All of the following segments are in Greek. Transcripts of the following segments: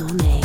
No me...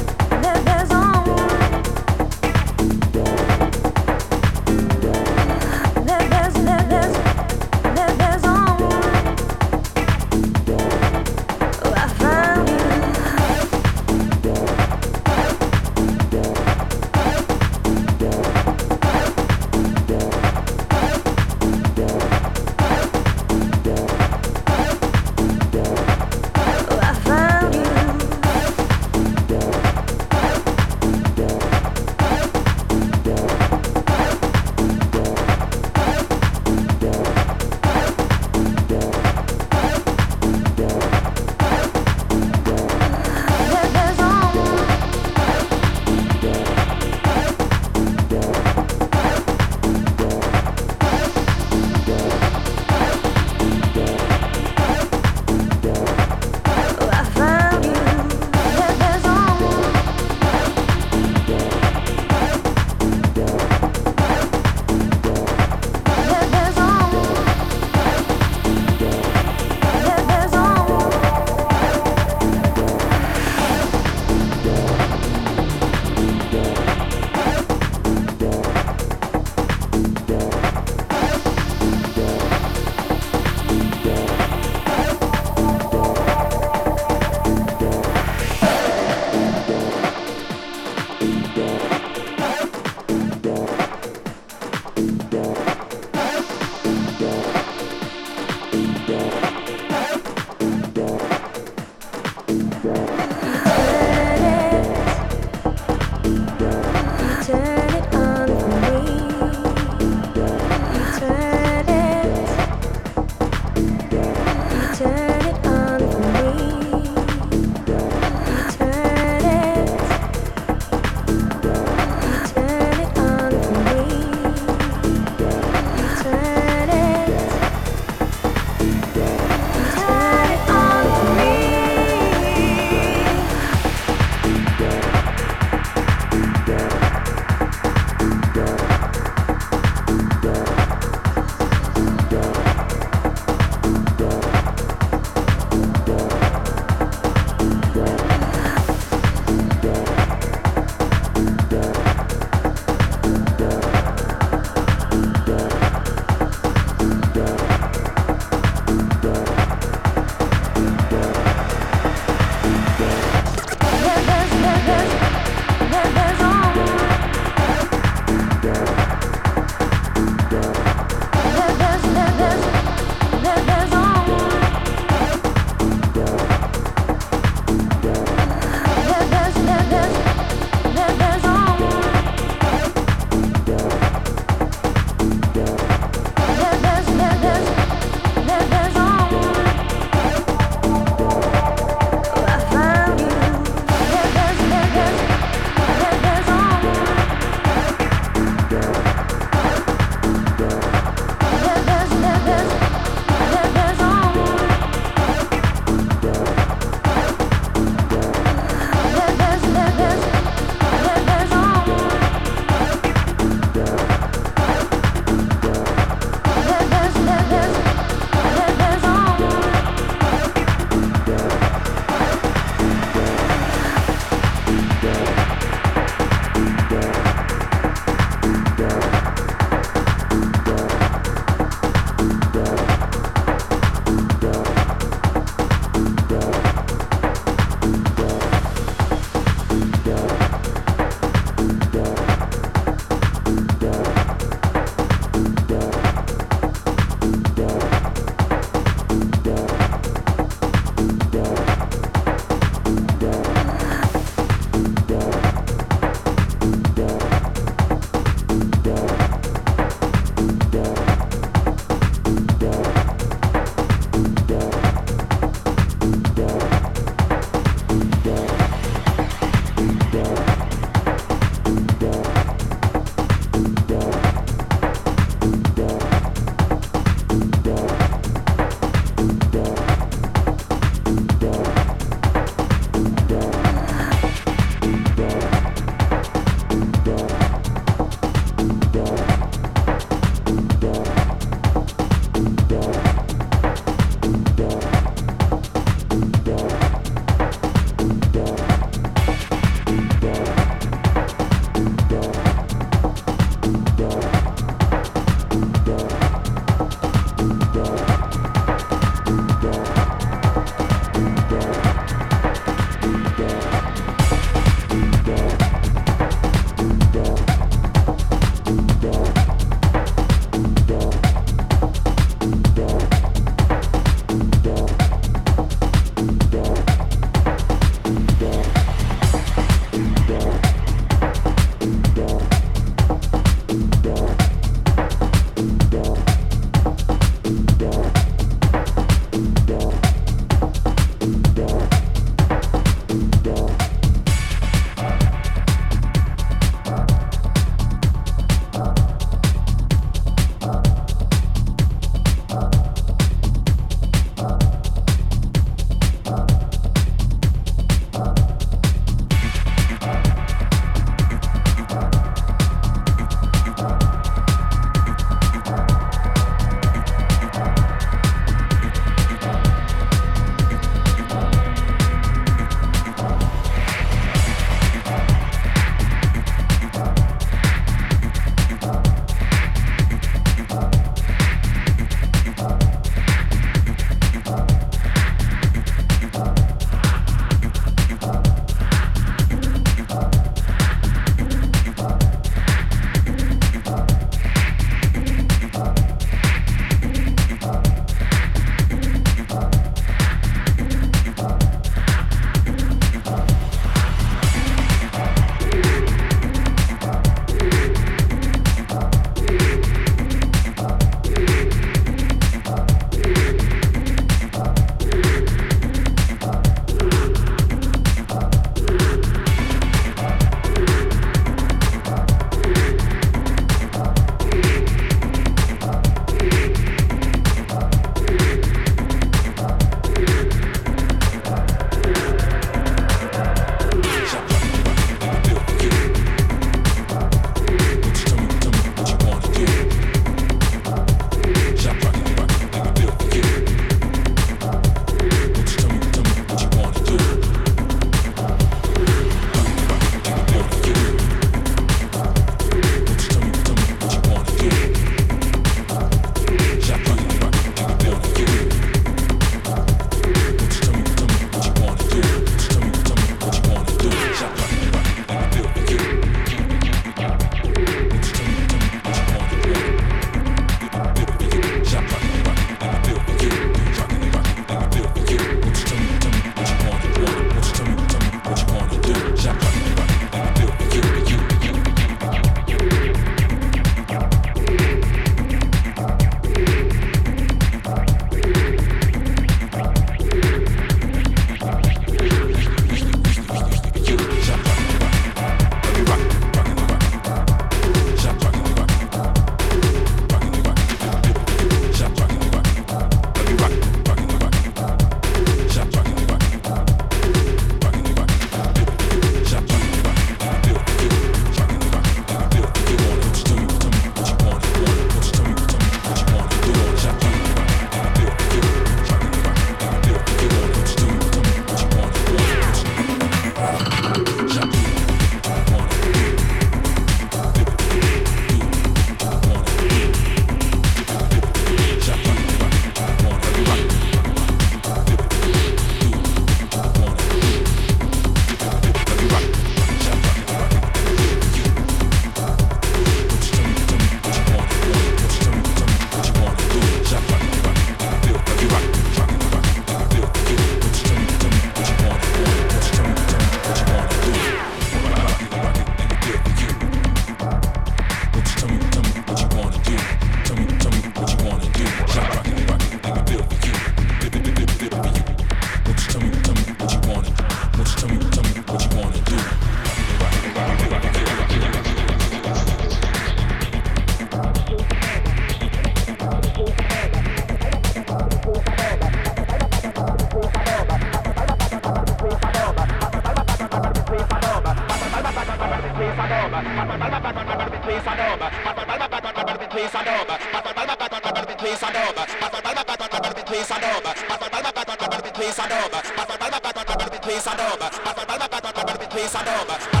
Please, I know.